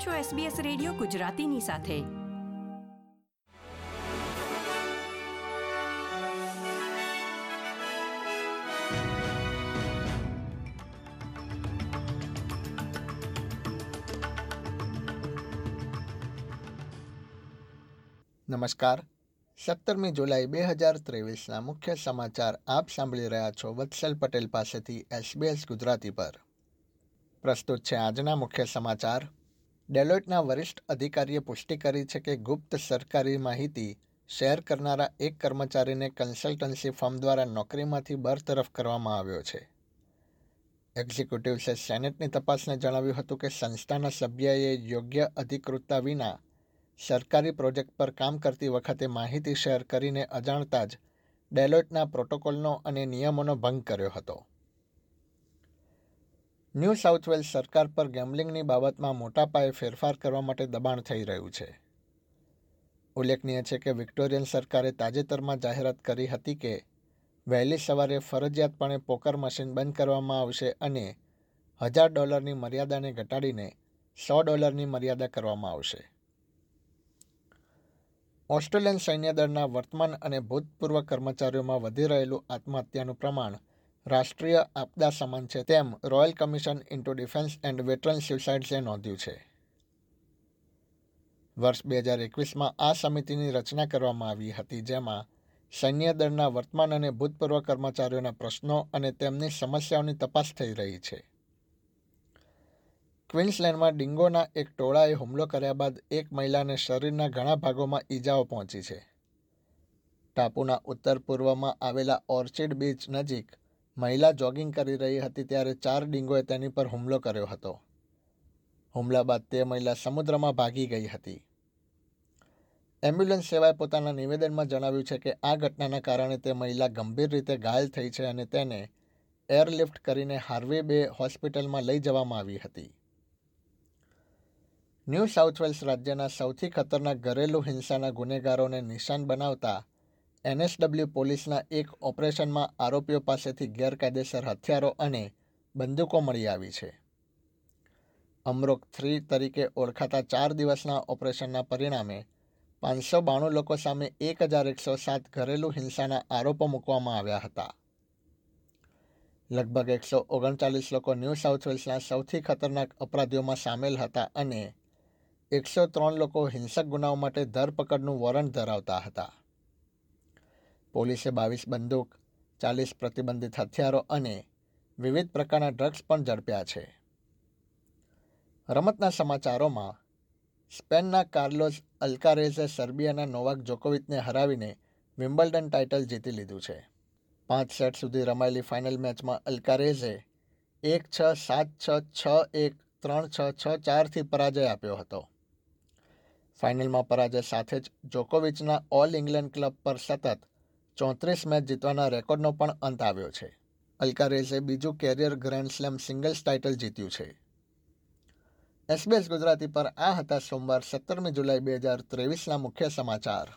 આપ છો SBS radio ગુજરાતીની સાથે. નમસ્કાર. સત્તરમી જુલાઈ બે હજાર ત્રેવીસના મુખ્ય સમાચાર આપ સાંભળી રહ્યા છો વત્સલ પટેલ પાસેથી એસબીએસ ગુજરાતી પર. પ્રસ્તુત છે આજના મુખ્ય સમાચાર. ડેલોઇટના વરિષ્ઠ અધિકારીએ પુષ્ટિ કરી છે કે ગુપ્ત સરકારી માહિતી શેર કરનારા એક કર્મચારીને કન્સલ્ટન્સી ફર્મ દ્વારા નોકરીમાંથી બરતરફ કરવામાં આવ્યો છે. એક્ઝિક્યુટિવ્સે સેનેટની તપાસને જણાવ્યું હતું કે સંસ્થાના સભ્યએ યોગ્ય અધિકૃતતા વિના સરકારી પ્રોજેક્ટ પર કામ કરતી વખતે માહિતી શેર કરીને અજાણતા જ ડેલોઇટના પ્રોટોકોલનો અને નિયમોનો ભંગ કર્યો હતો. ન્યૂ સાઉથ વેલ્સ સરકાર પર ગેમ્બલિંગની બાબતમાં મોટા પાયે ફેરફાર કરવા માટે દબાણ થઈ રહ્યું છે. ઉલ્લેખનીય છે કે વિક્ટોરિયન સરકારે તાજેતરમાં જાહેરાત કરી હતી કે વહેલી સવારે ફરજિયાતપણે પોકર મશીન બંધ કરવામાં આવશે અને હજાર ડોલરની મર્યાદાને ઘટાડીને સો ડોલરની મર્યાદા કરવામાં આવશે. ઓસ્ટ્રેલિયન સૈન્ય દળના વર્તમાન અને ભૂતપૂર્વ કર્મચારીઓમાં વધી રહેલું આત્મહત્યાનું પ્રમાણ રાષ્ટ્રીય આપદા સમાન છે. તેમ royal commission into defence and veteran સ્યુસાઇડ્સે નોંધ્યું છે. વર્ષ બે હજાર એકવીસમાં આ સમિતિની રચના કરવામાં આવી હતી, જેમાં સૈન્ય દળના વર્તમાન અને ભૂતપૂર્વ કર્મચારીઓના પ્રશ્નો અને તેમની સમસ્યાઓની તપાસ થઈ રહી છે. ક્વિન્સલેન્ડમાં ડિંગોના એક ટોળાએ હુમલો કર્યા બાદ એક મહિલાને શરીરના ઘણા ભાગોમાં ઈજાઓ પહોંચી છે. ટાપુના ઉત્તર પૂર્વમાં આવેલા ઓર્ચિડ બીચ નજીક મહિલા જોગિંગ કરી રહી હતી ત્યારે ચાર ડિંગોએ તેની પર હુમલો કર્યો હતો. હુમલા બાદ તે મહિલા સમુદ્રમાં ભાગી ગઈ હતી. એમ્બ્યુલન્સ સેવાએ પોતાના નિવેદનમાં જણાવ્યું છે કે આ ઘટનાના કારણે તે મહિલા ગંભીર રીતે ઘાયલ થઈ છે અને તેને એરલિફ્ટ કરીને હાર્વે બે હોસ્પિટલમાં લઈ જવામાં આવી હતી. ન્યૂ સાઉથ વેલ્સ રાજ્યના સૌથી ખતરનાક ઘરેલું હિંસાના ગુનેગારોને નિશાન બનાવતા એનએસડબલ્યુ પોલીસના એક ઓપરેશનમાં આરોપીઓ પાસેથી ગેરકાયદેસર હથિયારો અને બંદૂકો મળી આવી છે. અમરોક થ્રી તરીકે ઓળખાતા ચાર દિવસના ઓપરેશનના પરિણામે પાંચસો બાણું લોકો સામે એક હજાર એકસો સાત ઘરેલું હિંસાના આરોપો મૂકવામાં આવ્યા હતા. લગભગ એકસો ઓગણચાલીસ લોકો ન્યૂ સાઉથ વેલ્સના સૌથી ખતરનાક અપરાધીઓમાં સામેલ હતા અને એકસો ત્રણ લોકો હિંસક ગુનાઓ માટે ધરપકડનું વોરંટ ધરાવતા હતા. પોલીસે બાવીસ બંદૂક, ચાલીસ પ્રતિબંધિત હથિયારો અને વિવિધ પ્રકારના ડ્રગ્સ પણ ઝડપ્યા છે. રમતના સમાચારોમાં, સ્પેનના કાર્લોસ અલ્કારેઝે સર્બિયાના નોવાક જોકોવિચને હરાવીને વિમ્બલ્ડન ટાઇટલ જીતી લીધું છે. પાંચ સેટ સુધી રમાયેલી ફાઇનલ મેચમાં અલ્કારેઝે એક છ, સાત છ છ એક, ત્રણ છ છ ચારથી પરાજય આપ્યો હતો. ફાઇનલમાં પરાજય સાથે જ જોકોવિચના ઓલ ઇંગ્લેન્ડ ક્લબ પર સતત ચોત્રીસ મેચ જીતવાના રેકોર્ડનો પણ અંત આવ્યો છે. અલ્કારેઝે બીજું career grand slam singles title જીત્યું છે. એસબીએસ ગુજરાતી પર આ હતા સોમવાર સત્તરમી જુલાઈ બે હજાર ત્રેવીસના મુખ્ય સમાચાર.